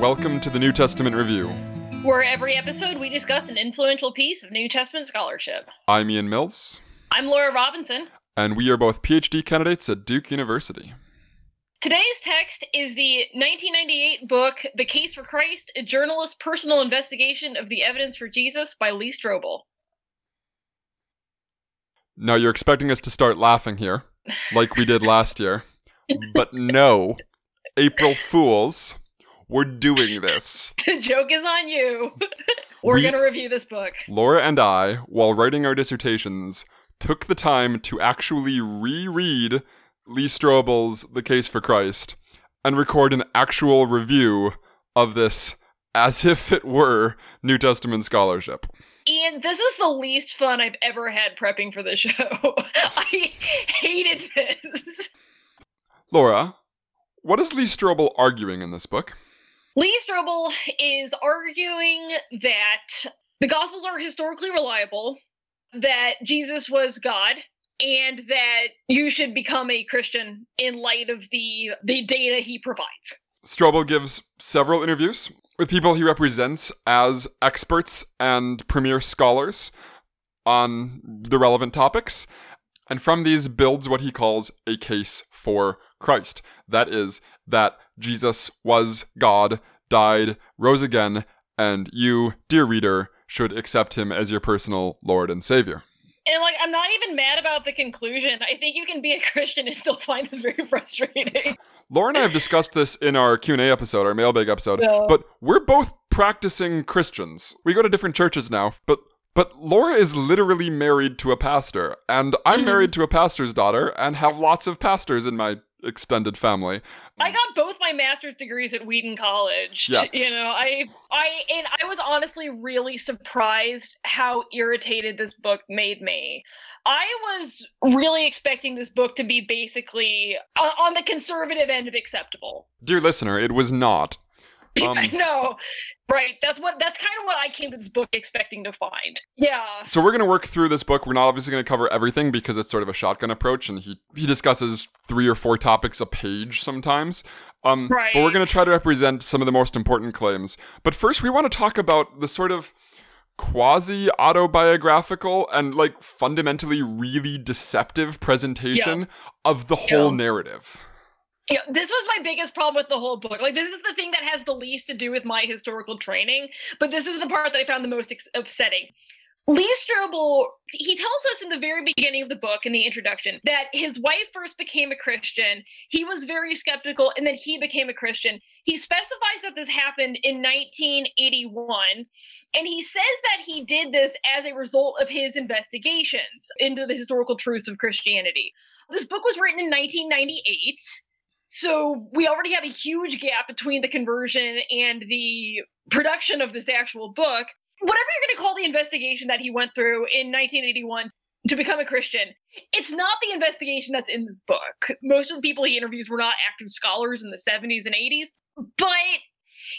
Welcome to the New Testament Review. Where every episode we discuss an influential piece of New Testament scholarship. I'm Ian Mills, I'm Laura Robinson. and we are both PhD candidates at Duke University. Today's text is the 1998 book, The Case for Christ A Journalist's Personal Investigation of the Evidence for Jesus by Lee Strobel. Now, you're expecting us to start laughing here, like we did last year. But no, April Fools, we're doing this. The joke is on you. We're We- going to review this book. Laura and I, while writing our dissertations, took the time to actually reread Lee Strobel's The Case for Christ and record an actual review of this as if it were New Testament scholarship. Ian, this is the least fun I've ever had prepping for the show. I hated this. Laura, what is Lee Strobel arguing in this book? Lee Strobel is arguing that the Gospels are historically reliable, that Jesus was God, and that you should become a Christian in light of the the data he provides. Strobel gives several interviews with people he represents as experts and premier scholars on the relevant topics, and from these builds what he calls a case for Christ. That is, that Jesus was God, died, rose again, and you, dear reader, should accept him as your personal Lord and Savior. And like I'm not even mad about the conclusion. I think you can be a Christian and still find this very frustrating. Laura and I have discussed this in our Q&A episode, our mailbag episode, but we're both practicing Christians. We go to different churches now, but but Laura is literally married to a pastor, and I'm Mhm. married to a pastor's daughter and have lots of pastors in my extended family. I got both my master's degrees at Wheaton College. Yeah. You know, I I and I was honestly really surprised how irritated this book made me. I was really expecting this book to be basically uh, on the conservative end of acceptable. Dear listener, it was not. Um, no. Right. That's what that's kind of what I came to this book expecting to find. Yeah. So we're going to work through this book. We're not obviously going to cover everything because it's sort of a shotgun approach, and he he discusses three or four topics a page sometimes. Um, Right. But we're going to try to represent some of the most important claims. But first, we want to talk about the sort of quasi autobiographical and like fundamentally really deceptive presentation of the whole Yeah. narrative. Yeah, this was my biggest problem with the whole book. Like, this is the thing that has the least to do with my historical training, but this is the part that I found the most ex- upsetting. Lee Strobel, he tells us in the very beginning of the book, in the introduction, that his wife first became a Christian. He was very skeptical, and then he became a Christian. He specifies that this happened in 1981, and he says that he did this as a result of his investigations into the historical truths of Christianity. This book was written in 1998. So we already have a huge gap between the conversion and the production of this actual book. Whatever you're going to call the investigation that he went through in 1981 to become a Christian, it's not the investigation that's in this book. Most of the people he interviews were not active scholars in the 70s and 80s, but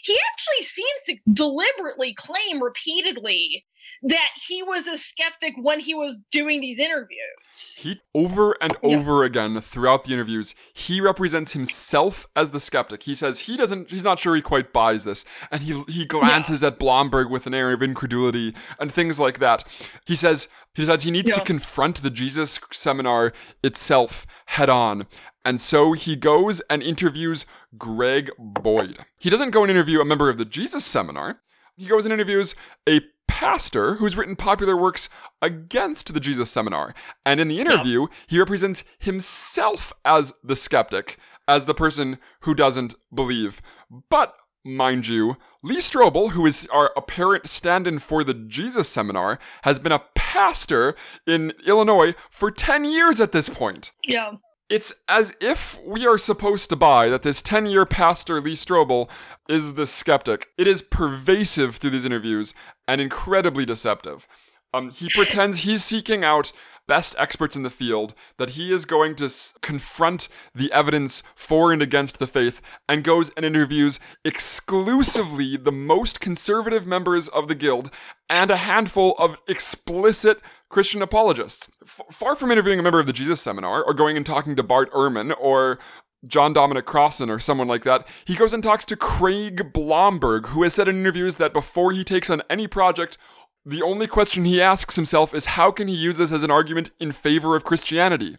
he actually seems to deliberately claim repeatedly that he was a skeptic when he was doing these interviews. He over and Yeah. over again throughout the interviews, he represents himself as the skeptic. He says he doesn't he's not sure he quite buys this. And he he glances at Blomberg with an air of incredulity and things like that. He says he decides he needs to confront the Jesus seminar itself head on. And so he goes and interviews Greg Boyd. He doesn't go and interview a member of the Jesus seminar. He goes and interviews a pastor who's written popular works against the Jesus seminar. And in the interview, he represents himself as the skeptic, as the person who doesn't believe. But, mind you, Lee Strobel, who is our apparent stand in for the Jesus seminar, has been a pastor in Illinois for 10 years at this point. Yeah. It's as if we are supposed to buy that this 10 year pastor, Lee Strobel, is the skeptic. It is pervasive through these interviews and incredibly deceptive. Um, he pretends he's seeking out best experts in the field, that he is going to s- confront the evidence for and against the faith, and goes and interviews exclusively the most conservative members of the guild and a handful of explicit Christian apologists. F- far from interviewing a member of the Jesus Seminar or going and talking to Bart Ehrman or John Dominic Crossan or someone like that, he goes and talks to Craig Blomberg, who has said in interviews that before he takes on any project, the only question he asks himself is how can he use this as an argument in favor of Christianity?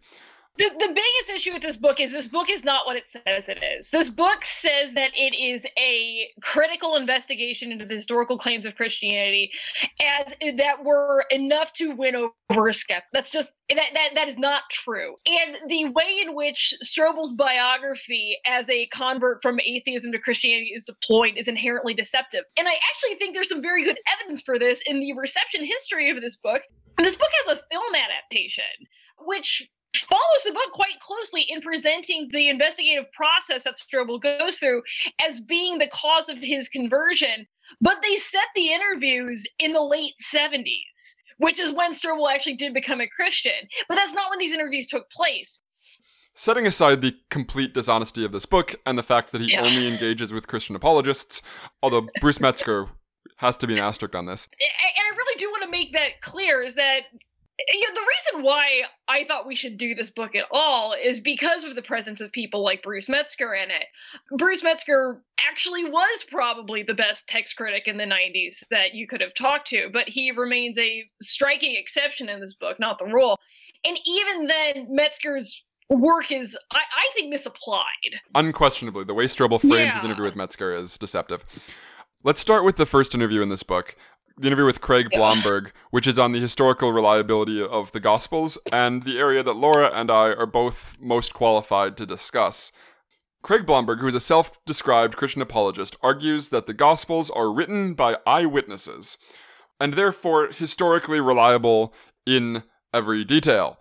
The, the biggest issue with this book is this book is not what it says it is. This book says that it is a critical investigation into the historical claims of Christianity as that were enough to win over a skeptic. That's just that, that that is not true. And the way in which Strobel's biography as a convert from atheism to Christianity is deployed is inherently deceptive. And I actually think there's some very good evidence for this in the reception history of this book. And this book has a film adaptation, which follows the book quite closely in presenting the investigative process that Strobel goes through as being the cause of his conversion. But they set the interviews in the late 70s, which is when Strobel actually did become a Christian. But that's not when these interviews took place. Setting aside the complete dishonesty of this book and the fact that he yeah. only engages with Christian apologists, although Bruce Metzger has to be an asterisk on this. And I really do want to make that clear is that you know, the reason why I thought we should do this book at all is because of the presence of people like Bruce Metzger in it. Bruce Metzger actually was probably the best text critic in the 90s that you could have talked to, but he remains a striking exception in this book, not the rule. And even then, Metzger's work is, I, I think, misapplied. Unquestionably, the way Strobel frames yeah. his interview with Metzger is deceptive. Let's start with the first interview in this book the interview with Craig Blomberg, which is on the historical reliability of the Gospels and the area that Laura and I are both most qualified to discuss. Craig Blomberg, who is a self described Christian apologist, argues that the Gospels are written by eyewitnesses and therefore historically reliable in every detail.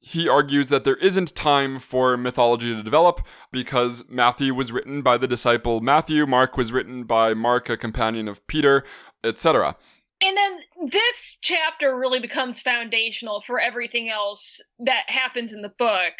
He argues that there isn't time for mythology to develop because Matthew was written by the disciple Matthew, Mark was written by Mark, a companion of Peter, etc. And then this chapter really becomes foundational for everything else that happens in the book.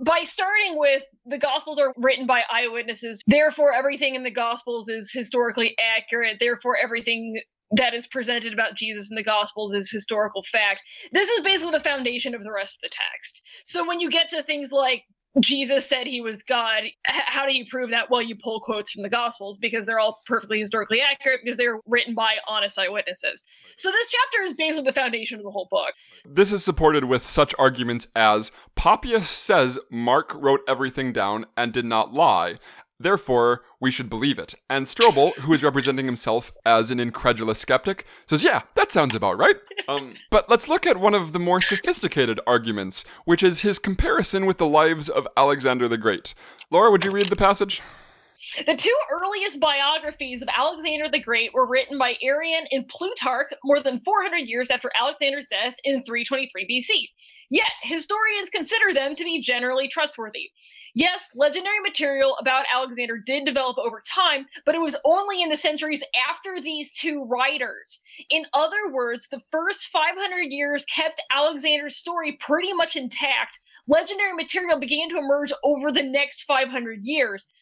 By starting with the Gospels are written by eyewitnesses, therefore, everything in the Gospels is historically accurate, therefore, everything that is presented about Jesus in the Gospels is historical fact. This is basically the foundation of the rest of the text. So when you get to things like Jesus said he was God. How do you prove that? Well, you pull quotes from the Gospels because they're all perfectly historically accurate because they're written by honest eyewitnesses. So this chapter is basically the foundation of the whole book. This is supported with such arguments as Papias says Mark wrote everything down and did not lie, Therefore, we should believe it. And Strobel, who is representing himself as an incredulous skeptic, says, Yeah, that sounds about right. Um, but let's look at one of the more sophisticated arguments, which is his comparison with the lives of Alexander the Great. Laura, would you read the passage? The two earliest biographies of Alexander the Great were written by Arrian and Plutarch more than 400 years after Alexander's death in 323 BC. Yet, historians consider them to be generally trustworthy. Yes, legendary material about Alexander did develop over time, but it was only in the centuries after these two writers. In other words, the first 500 years kept Alexander's story pretty much intact. Legendary material began to emerge over the next 500 years.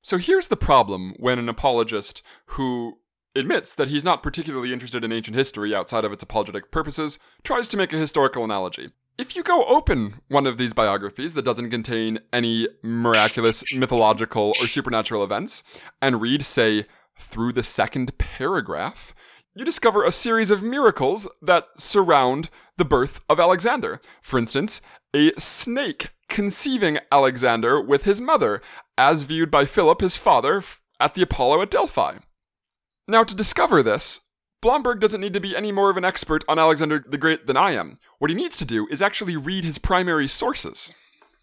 So here's the problem when an apologist who admits that he's not particularly interested in ancient history outside of its apologetic purposes tries to make a historical analogy. If you go open one of these biographies that doesn't contain any miraculous, mythological, or supernatural events and read, say, through the second paragraph, you discover a series of miracles that surround the birth of Alexander. For instance, a snake conceiving Alexander with his mother, as viewed by Philip, his father, at the Apollo at Delphi. Now, to discover this, Blomberg doesn't need to be any more of an expert on Alexander the Great than I am. What he needs to do is actually read his primary sources.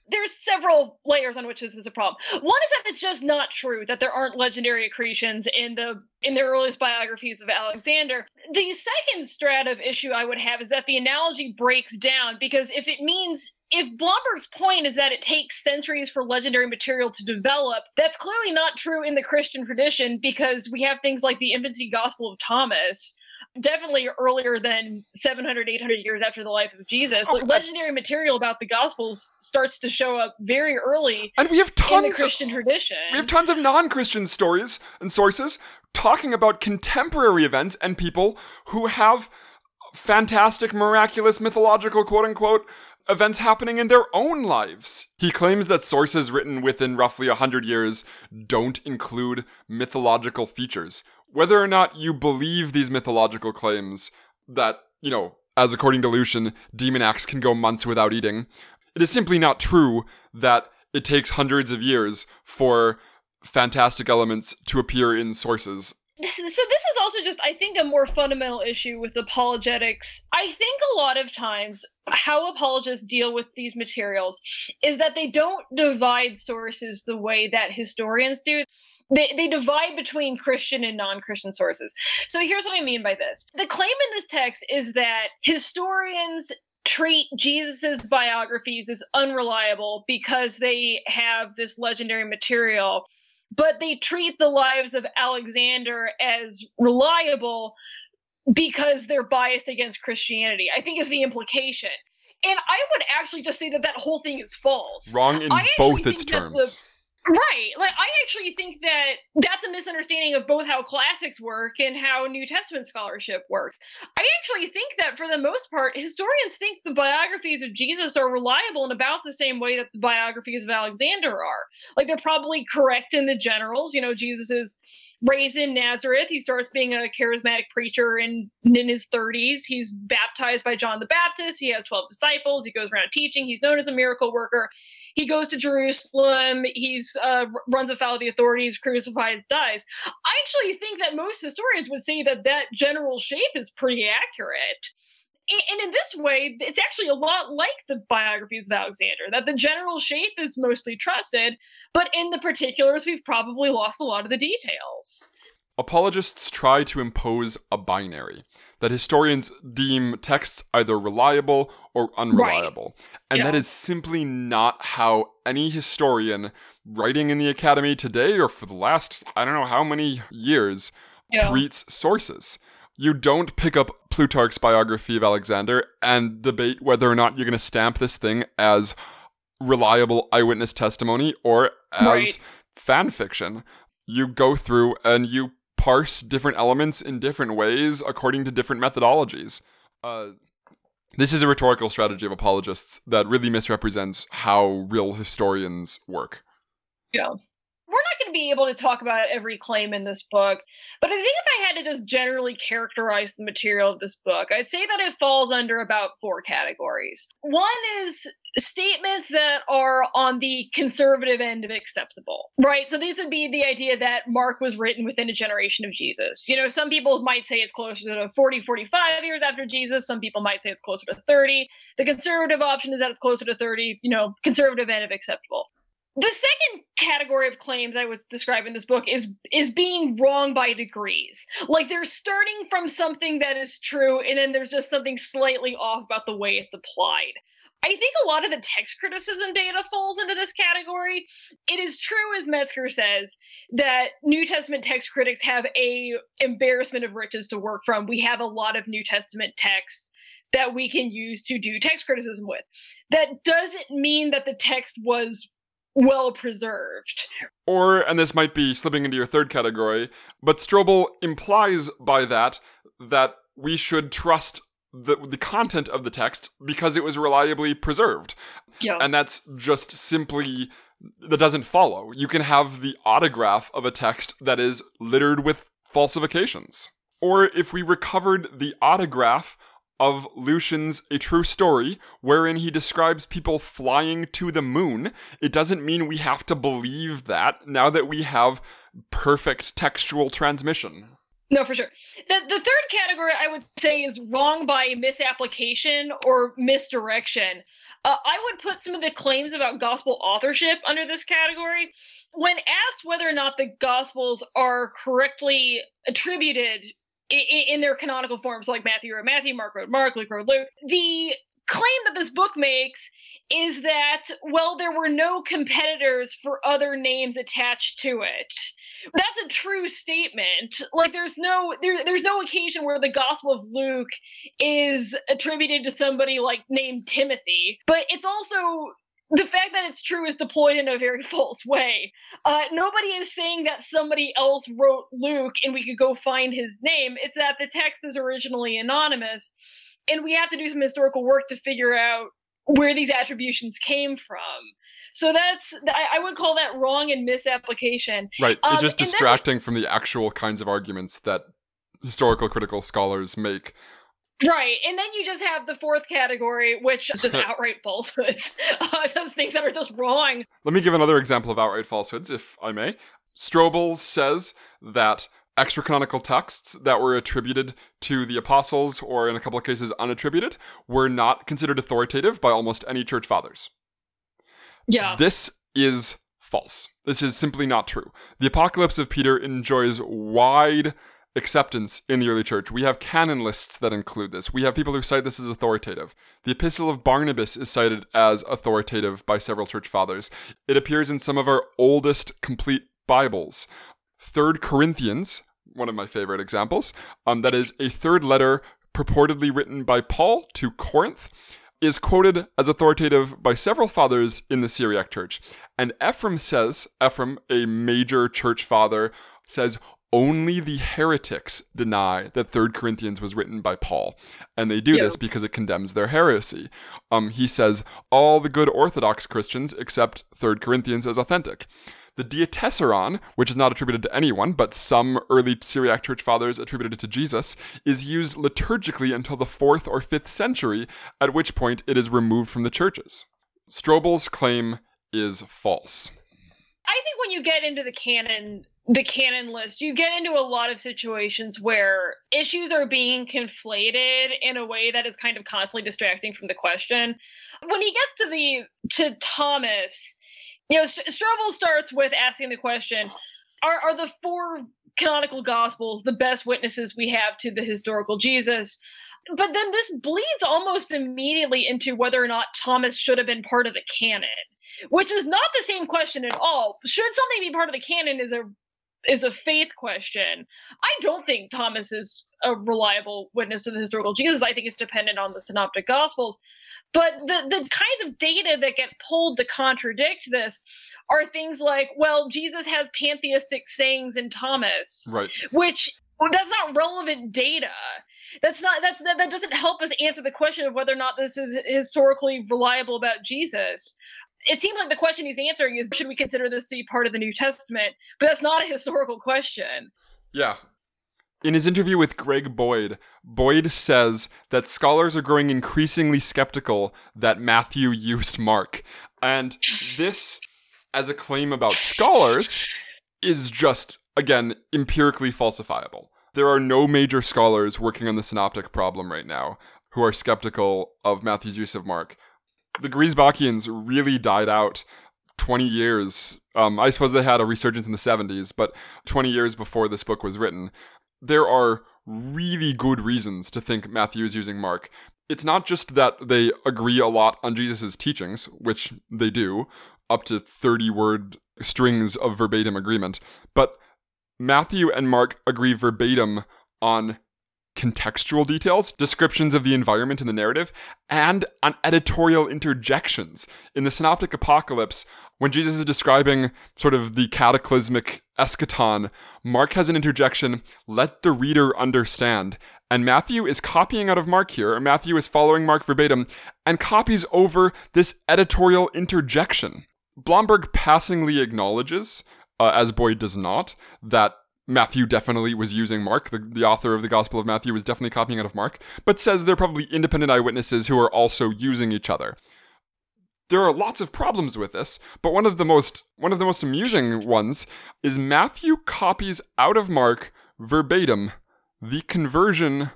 There's several layers on which this is a problem. One is that it's just not true that there aren't legendary accretions in the in the earliest biographies of Alexander. The second strata of issue I would have is that the analogy breaks down because if it means if Blomberg's point is that it takes centuries for legendary material to develop, that's clearly not true in the Christian tradition because we have things like the infancy gospel of Thomas, definitely earlier than 700 800 years after the life of jesus like, oh, legendary material about the gospels starts to show up very early and we have tons in the christian of, tradition we have tons of non-christian stories and sources talking about contemporary events and people who have fantastic miraculous mythological quote unquote events happening in their own lives. He claims that sources written within roughly 100 years don't include mythological features. Whether or not you believe these mythological claims, that, you know, as according to Lucian, Demonax can go months without eating, it is simply not true that it takes hundreds of years for fantastic elements to appear in sources. So this is also just i think a more fundamental issue with apologetics. I think a lot of times how apologists deal with these materials is that they don't divide sources the way that historians do they, they divide between christian and non-christian sources so here's what i mean by this the claim in this text is that historians treat Jesus's biographies as unreliable because they have this legendary material but they treat the lives of Alexander as reliable because they're biased against Christianity. I think is the implication. And I would actually just say that that whole thing is false. Wrong in both its terms. Right. Like I actually think that that's a misunderstanding of both how classics work and how New Testament scholarship works. I actually think that for the most part, historians think the biographies of Jesus are reliable in about the same way that the biographies of Alexander are. Like they're probably correct in the generals. You know, Jesus is raised in Nazareth. He starts being a charismatic preacher in, in his 30s. He's baptized by John the Baptist. He has 12 disciples. He goes around teaching. He's known as a miracle worker he goes to Jerusalem. He's uh, runs afoul of the authorities, crucifies, dies. I actually think that most historians would say that that general shape is pretty accurate. And in this way, it's actually a lot like the biographies of Alexander, that the general shape is mostly trusted, but in the particulars, we've probably lost a lot of the details. Apologists try to impose a binary that historians deem texts either reliable or unreliable. Right. And yeah. that is simply not how any historian writing in the academy today or for the last, I don't know how many years, yeah. treats sources. You don't pick up Plutarch's biography of Alexander and debate whether or not you're going to stamp this thing as reliable eyewitness testimony or as right. fan fiction. You go through and you parse different elements in different ways according to different methodologies. Uh, this is a rhetorical strategy of apologists that really misrepresents how real historians work. Yeah. We're not going to be able to talk about every claim in this book, but I think if I had to just generally characterize the material of this book, I'd say that it falls under about four categories. One is statements that are on the conservative end of acceptable, right? So these would be the idea that Mark was written within a generation of Jesus. You know, some people might say it's closer to 40, 45 years after Jesus. Some people might say it's closer to 30. The conservative option is that it's closer to 30, you know, conservative end of acceptable. The second category of claims I was describing in this book is is being wrong by degrees. Like they're starting from something that is true, and then there's just something slightly off about the way it's applied. I think a lot of the text criticism data falls into this category. It is true, as Metzger says, that New Testament text critics have a embarrassment of riches to work from. We have a lot of New Testament texts that we can use to do text criticism with. That doesn't mean that the text was well preserved. Or, and this might be slipping into your third category, but Strobel implies by that that we should trust the the content of the text because it was reliably preserved. Yeah. And that's just simply that doesn't follow. You can have the autograph of a text that is littered with falsifications. Or if we recovered the autograph of Lucian's A True Story, wherein he describes people flying to the moon, it doesn't mean we have to believe that now that we have perfect textual transmission. No, for sure. The the third category I would say is wrong by misapplication or misdirection. Uh, I would put some of the claims about gospel authorship under this category. When asked whether or not the gospels are correctly attributed in, in their canonical forms, like Matthew wrote Matthew, Mark wrote Mark, Luke wrote Luke, the claim that this book makes is that well there were no competitors for other names attached to it that's a true statement like there's no there, there's no occasion where the gospel of luke is attributed to somebody like named timothy but it's also the fact that it's true is deployed in a very false way. Uh, nobody is saying that somebody else wrote Luke and we could go find his name. It's that the text is originally anonymous and we have to do some historical work to figure out where these attributions came from. So that's I, I would call that wrong and misapplication. Right. Um, it's just and then- distracting from the actual kinds of arguments that historical critical scholars make. Right, and then you just have the fourth category, which is just outright falsehoods. Uh, those things that are just wrong. Let me give another example of outright falsehoods, if I may. Strobel says that extra canonical texts that were attributed to the apostles, or in a couple of cases unattributed, were not considered authoritative by almost any church fathers. Yeah. This is false. This is simply not true. The Apocalypse of Peter enjoys wide acceptance in the early church. We have canon lists that include this. We have people who cite this as authoritative. The Epistle of Barnabas is cited as authoritative by several church fathers. It appears in some of our oldest complete Bibles. Third Corinthians, one of my favorite examples, um, that is a third letter purportedly written by Paul to Corinth is quoted as authoritative by several fathers in the Syriac church. And Ephraim says, Ephraim, a major church father, says only the heretics deny that Third Corinthians was written by Paul. And they do Yeah. this because it condemns their heresy. Um, he says all the good Orthodox Christians accept Third Corinthians as authentic. The Diatessaron, which is not attributed to anyone, but some early Syriac church fathers attributed it to Jesus, is used liturgically until the 4th or 5th century, at which point it is removed from the churches. Strobel's claim is false. I think when you get into the canon the canon list, you get into a lot of situations where issues are being conflated in a way that is kind of constantly distracting from the question. When he gets to the to Thomas, you know, St- Strobel starts with asking the question: Are are the four canonical gospels the best witnesses we have to the historical Jesus? But then this bleeds almost immediately into whether or not Thomas should have been part of the canon which is not the same question at all. Should something be part of the canon is a is a faith question. I don't think Thomas is a reliable witness to the historical Jesus. I think it's dependent on the synoptic gospels. But the the kinds of data that get pulled to contradict this are things like, well, Jesus has pantheistic sayings in Thomas Right. which that's not relevant data. That's not that's that, that doesn't help us answer the question of whether or not this is historically reliable about Jesus. It seems like the question he's answering is should we consider this to be part of the New Testament? But that's not a historical question. Yeah. In his interview with Greg Boyd, Boyd says that scholars are growing increasingly skeptical that Matthew used Mark. And this, as a claim about scholars, is just, again, empirically falsifiable. There are no major scholars working on the synoptic problem right now who are skeptical of Matthew's use of Mark. The Griesbachians really died out 20 years. Um, I suppose they had a resurgence in the 70s, but 20 years before this book was written. There are really good reasons to think Matthew is using Mark. It's not just that they agree a lot on Jesus' teachings, which they do, up to 30 word strings of verbatim agreement, but Matthew and Mark agree verbatim on contextual details, descriptions of the environment in the narrative, and on editorial interjections. In the Synoptic Apocalypse, when Jesus is describing sort of the cataclysmic eschaton, Mark has an interjection, let the reader understand. And Matthew is copying out of Mark here, Matthew is following Mark verbatim, and copies over this editorial interjection. Blomberg passingly acknowledges, uh, as Boyd does not, that Matthew definitely was using Mark. The, the author of the Gospel of Matthew was definitely copying out of Mark, but says they're probably independent eyewitnesses who are also using each other. There are lots of problems with this, but one of the most one of the most amusing ones is Matthew copies out of Mark verbatim the conversion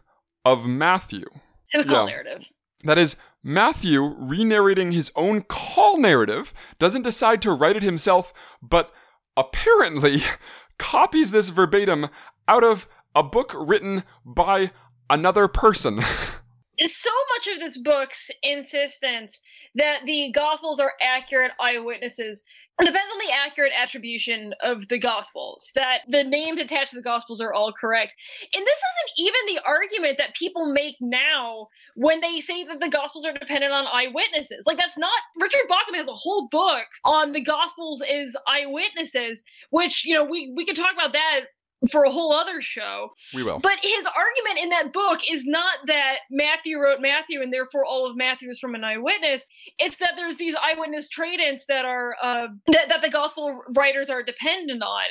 of Matthew. It was called Yeah. narrative. That is, Matthew, re narrating his own call narrative, doesn't decide to write it himself, but apparently copies this verbatim out of a book written by another person. so much of this book's insistence that the gospels are accurate eyewitnesses. Depends on the accurate attribution of the gospels that the names attached to the gospels are all correct. And this isn't even the argument that people make now when they say that the gospels are dependent on eyewitnesses. Like that's not Richard Bauckham has a whole book on the gospels as eyewitnesses which you know we we could talk about that for a whole other show. We will. But his argument in that book is not that Matthew wrote Matthew and therefore all of Matthew is from an eyewitness. It's that there's these eyewitness tradents that are uh, that, that the gospel writers are dependent on.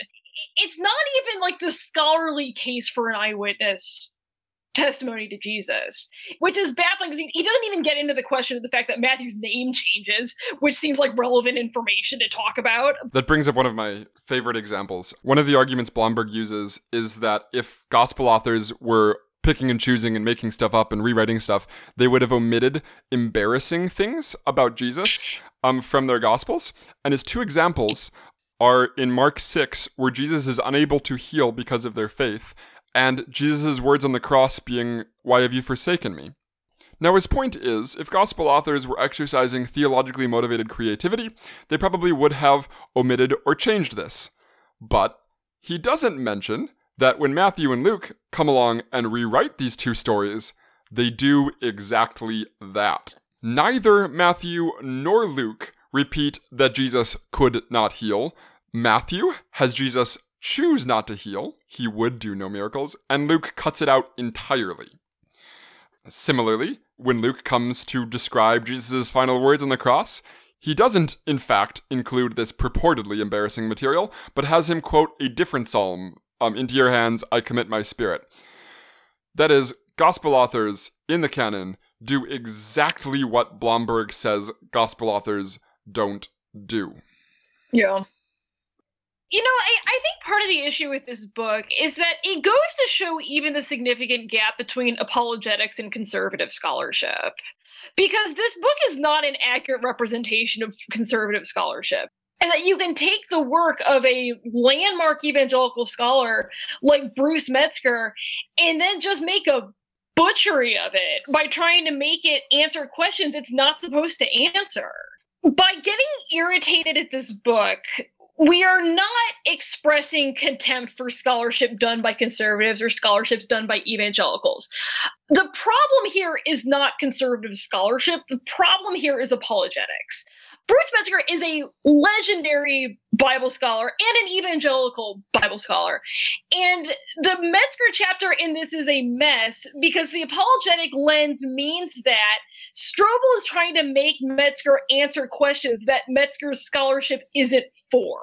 It's not even like the scholarly case for an eyewitness testimony to Jesus, which is baffling because he, he, doesn't even get into the question of the fact that Matthew's name changes, which seems like relevant information to talk about. That brings up one of my favorite examples. One of the arguments Blomberg uses is that if gospel authors were picking and choosing and making stuff up and rewriting stuff, they would have omitted embarrassing things about Jesus um, from their gospels. And his two examples are in Mark 6, where Jesus is unable to heal because of their faith, and Jesus' words on the cross being, Why have you forsaken me? Now, his point is if gospel authors were exercising theologically motivated creativity, they probably would have omitted or changed this. But he doesn't mention that when Matthew and Luke come along and rewrite these two stories, they do exactly that. Neither Matthew nor Luke repeat that Jesus could not heal. Matthew has Jesus choose not to heal, he would do no miracles, and Luke cuts it out entirely. Similarly, when Luke comes to describe Jesus' final words on the cross, he doesn't, in fact, include this purportedly embarrassing material, but has him quote a different psalm um, Into your hands I commit my spirit. That is, gospel authors in the canon do exactly what Blomberg says gospel authors don't do. Yeah. You know, I, I think part of the issue with this book is that it goes to show even the significant gap between apologetics and conservative scholarship. Because this book is not an accurate representation of conservative scholarship. And that you can take the work of a landmark evangelical scholar like Bruce Metzger and then just make a butchery of it by trying to make it answer questions it's not supposed to answer. By getting irritated at this book, we are not expressing contempt for scholarship done by conservatives or scholarships done by evangelicals. The problem here is not conservative scholarship. The problem here is apologetics. Bruce Metzger is a legendary Bible scholar and an evangelical Bible scholar. And the Metzger chapter in this is a mess because the apologetic lens means that Strobel is trying to make Metzger answer questions that Metzger's scholarship isn't for.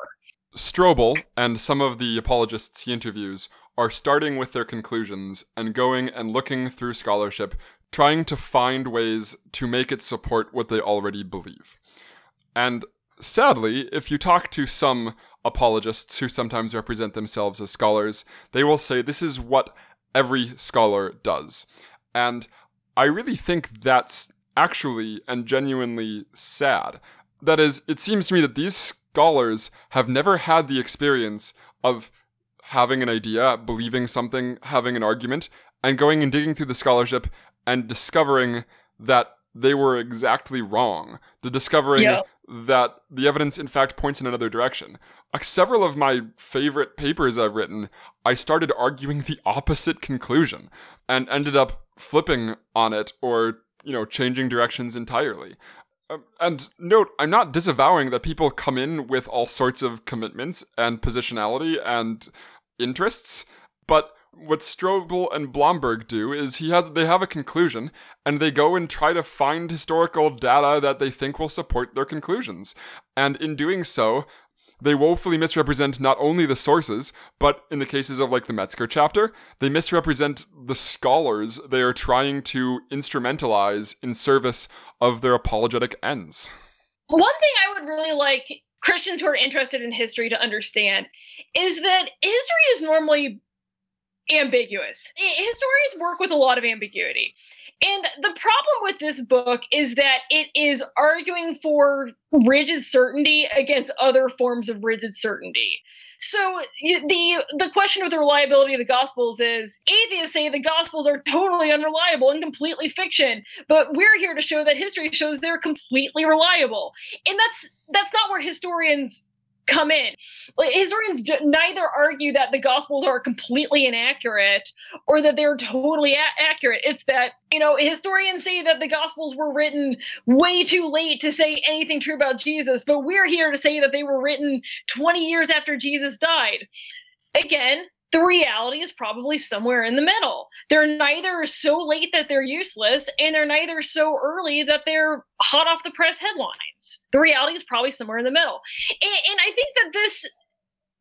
Strobel and some of the apologists he interviews are starting with their conclusions and going and looking through scholarship, trying to find ways to make it support what they already believe. And sadly, if you talk to some apologists who sometimes represent themselves as scholars, they will say this is what every scholar does. And I really think that's actually and genuinely sad. That is, it seems to me that these scholars have never had the experience of having an idea, believing something, having an argument, and going and digging through the scholarship and discovering that they were exactly wrong. The discovering yeah. that the evidence, in fact, points in another direction. Like several of my favorite papers I've written, I started arguing the opposite conclusion and ended up flipping on it or you know, changing directions entirely. Um, and note, I'm not disavowing that people come in with all sorts of commitments and positionality and interests, but what Strobel and Blomberg do is he has they have a conclusion and they go and try to find historical data that they think will support their conclusions. And in doing so, they woefully misrepresent not only the sources, but in the cases of like the Metzger chapter, they misrepresent the scholars they are trying to instrumentalize in service of their apologetic ends. One thing I would really like Christians who are interested in history to understand is that history is normally ambiguous. Historians work with a lot of ambiguity. And the problem with this book is that it is arguing for rigid certainty against other forms of rigid certainty. So the the question of the reliability of the gospels is atheists say the gospels are totally unreliable and completely fiction, but we're here to show that history shows they're completely reliable. And that's that's not where historians come in. Historians neither argue that the gospels are completely inaccurate or that they're totally a- accurate. It's that, you know, historians say that the gospels were written way too late to say anything true about Jesus, but we're here to say that they were written 20 years after Jesus died. Again, the reality is probably somewhere in the middle. They're neither so late that they're useless, and they're neither so early that they're hot off the press headlines. The reality is probably somewhere in the middle. And, and I think that this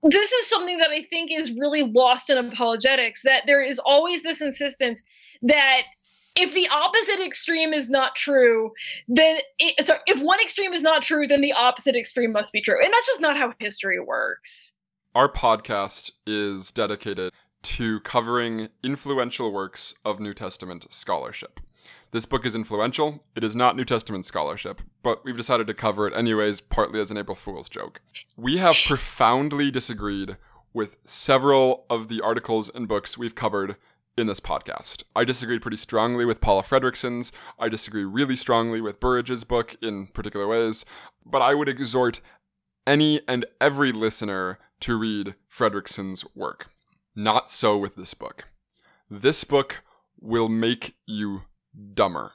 this is something that I think is really lost in apologetics that there is always this insistence that if the opposite extreme is not true, then it, if one extreme is not true, then the opposite extreme must be true. And that's just not how history works. Our podcast is dedicated to covering influential works of New Testament scholarship. This book is influential. It is not New Testament scholarship, but we've decided to cover it anyways, partly as an April Fool's joke. We have profoundly disagreed with several of the articles and books we've covered in this podcast. I disagreed pretty strongly with Paula Fredriksen's. I disagree really strongly with Burridge's book in particular ways, but I would exhort any and every listener to read Fredriksen's work. Not so with this book. This book will make you dumber.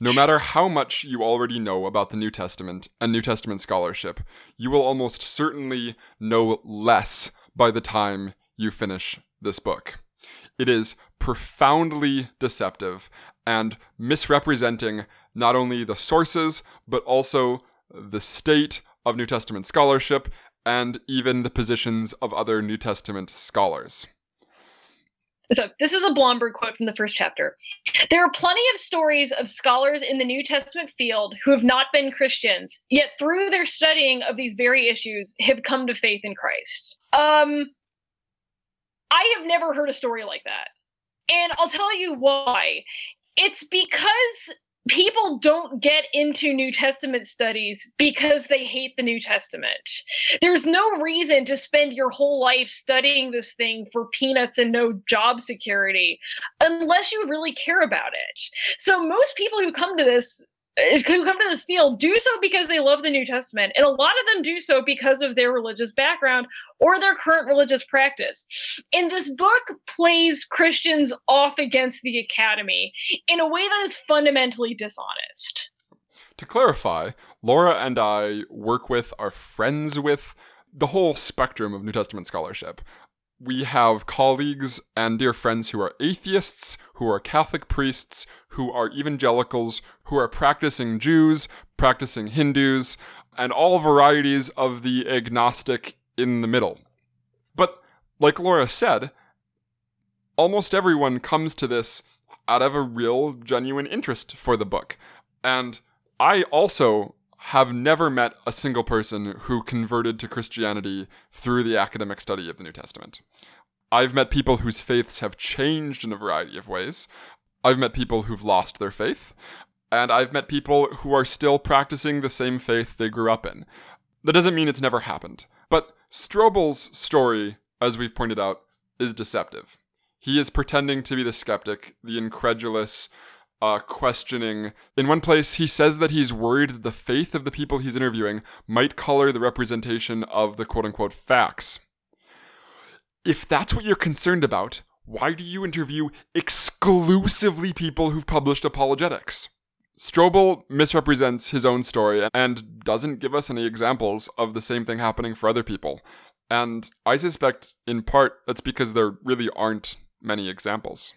No matter how much you already know about the New Testament and New Testament scholarship, you will almost certainly know less by the time you finish this book. It is profoundly deceptive and misrepresenting not only the sources, but also the state of New Testament scholarship and even the positions of other New Testament scholars. So, this is a Blomberg quote from the first chapter. There are plenty of stories of scholars in the New Testament field who have not been Christians, yet through their studying of these very issues have come to faith in Christ. Um, I have never heard a story like that. And I'll tell you why. It's because people don't get into New Testament studies because they hate the New Testament. There's no reason to spend your whole life studying this thing for peanuts and no job security unless you really care about it. So most people who come to this who come to this field do so because they love the New Testament. And a lot of them do so because of their religious background or their current religious practice. And this book plays Christians off against the academy in a way that is fundamentally dishonest. To clarify, Laura and I work with, are friends with, the whole spectrum of New Testament scholarship we have colleagues and dear friends who are atheists, who are Catholic priests, who are evangelicals, who are practicing Jews, practicing Hindus, and all varieties of the agnostic in the middle. But, like Laura said, almost everyone comes to this out of a real, genuine interest for the book. And I also have never met a single person who converted to Christianity through the academic study of the New Testament. I've met people whose faiths have changed in a variety of ways. I've met people who've lost their faith. And I've met people who are still practicing the same faith they grew up in. That doesn't mean it's never happened. But Strobel's story, as we've pointed out, is deceptive. He is pretending to be the skeptic, the incredulous, uh, questioning. In one place, he says that he's worried that the faith of the people he's interviewing might color the representation of the quote unquote facts. If that's what you're concerned about, why do you interview exclusively people who've published apologetics? Strobel misrepresents his own story and doesn't give us any examples of the same thing happening for other people. And I suspect, in part, that's because there really aren't many examples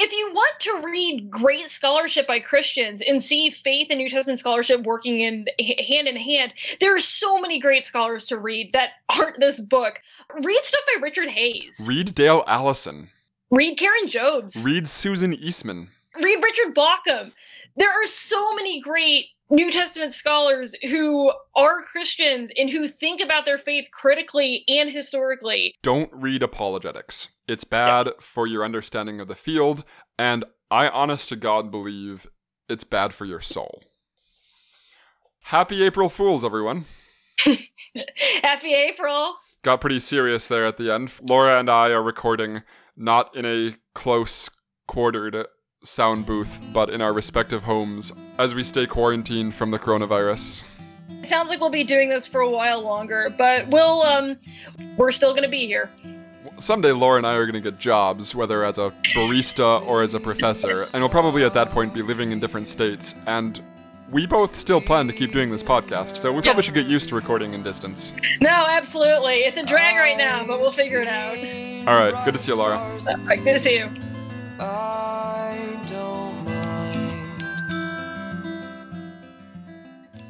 if you want to read great scholarship by Christians and see faith and New Testament scholarship working in hand in hand, there are so many great scholars to read that aren't this book. Read stuff by Richard Hays. Read Dale Allison. Read Karen Jobes. Read Susan Eastman. Read Richard Bauckham. There are so many great New Testament scholars who are Christians and who think about their faith critically and historically. Don't read apologetics. It's bad yeah. for your understanding of the field, and I honest to God believe it's bad for your soul. Happy April Fools, everyone. Happy April. Got pretty serious there at the end. Laura and I are recording not in a close quartered sound booth, but in our respective homes as we stay quarantined from the coronavirus. It sounds like we'll be doing this for a while longer, but we'll um we're still gonna be here. Someday Laura and I are gonna get jobs, whether as a barista or as a professor, and we'll probably at that point be living in different states, and we both still plan to keep doing this podcast, so we probably yeah. should get used to recording in distance. No, absolutely. It's a drag right now, but we'll figure it out. All right. Good to see you, Laura. All right, good to see you. I